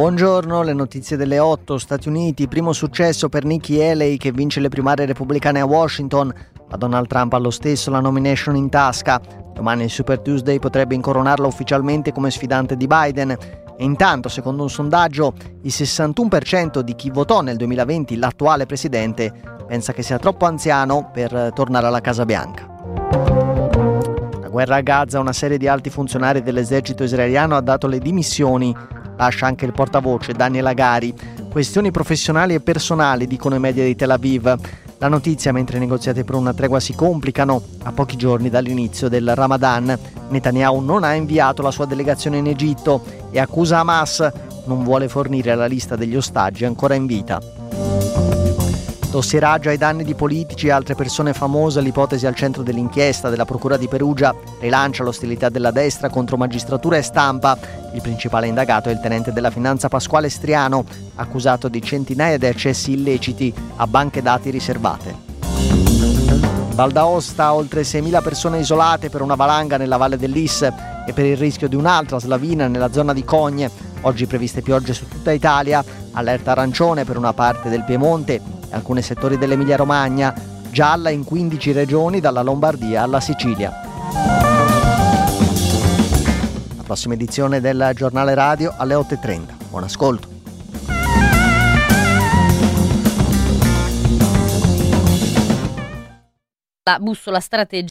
Buongiorno, le notizie delle 8. Stati Uniti, primo successo per Nikki Haley che vince le primarie repubblicane a Washington, ma Donald Trump ha lo stesso la nomination in tasca. Domani il Super Tuesday potrebbe incoronarla ufficialmente come sfidante di Biden. E intanto, secondo un sondaggio, il 61% di chi votò nel 2020 l'attuale presidente pensa che sia troppo anziano per tornare alla Casa Bianca. La guerra a Gaza, una serie di alti funzionari dell'esercito israeliano ha dato le dimissioni lascia anche il portavoce Daniel Agari. Questioni professionali e personali, dicono i media di Tel Aviv. La notizia mentre i negoziati per una tregua si complicano. A pochi giorni dall'inizio del Ramadan, Netanyahu non ha inviato la sua delegazione in Egitto e accusa Hamas non vuole fornire la lista degli ostaggi ancora in vita. Dossieraggio ai danni di politici e altre persone famose, l'ipotesi al centro dell'inchiesta della Procura di Perugia rilancia l'ostilità della destra contro magistratura e stampa. Il principale indagato è il tenente della finanza Pasquale Striano, accusato di centinaia di accessi illeciti a banche dati riservate. Val d'Aosta, oltre 6.000 persone isolate per una valanga nella valle dell'Is e per il rischio di un'altra slavina nella zona di Cogne. Oggi previste piogge su tutta Italia, allerta arancione per una parte del Piemonte alcuni settori dell'Emilia-Romagna, gialla in 15 regioni dalla Lombardia alla Sicilia. La prossima edizione del giornale radio alle 8.30. Buon ascolto. La bussola strategica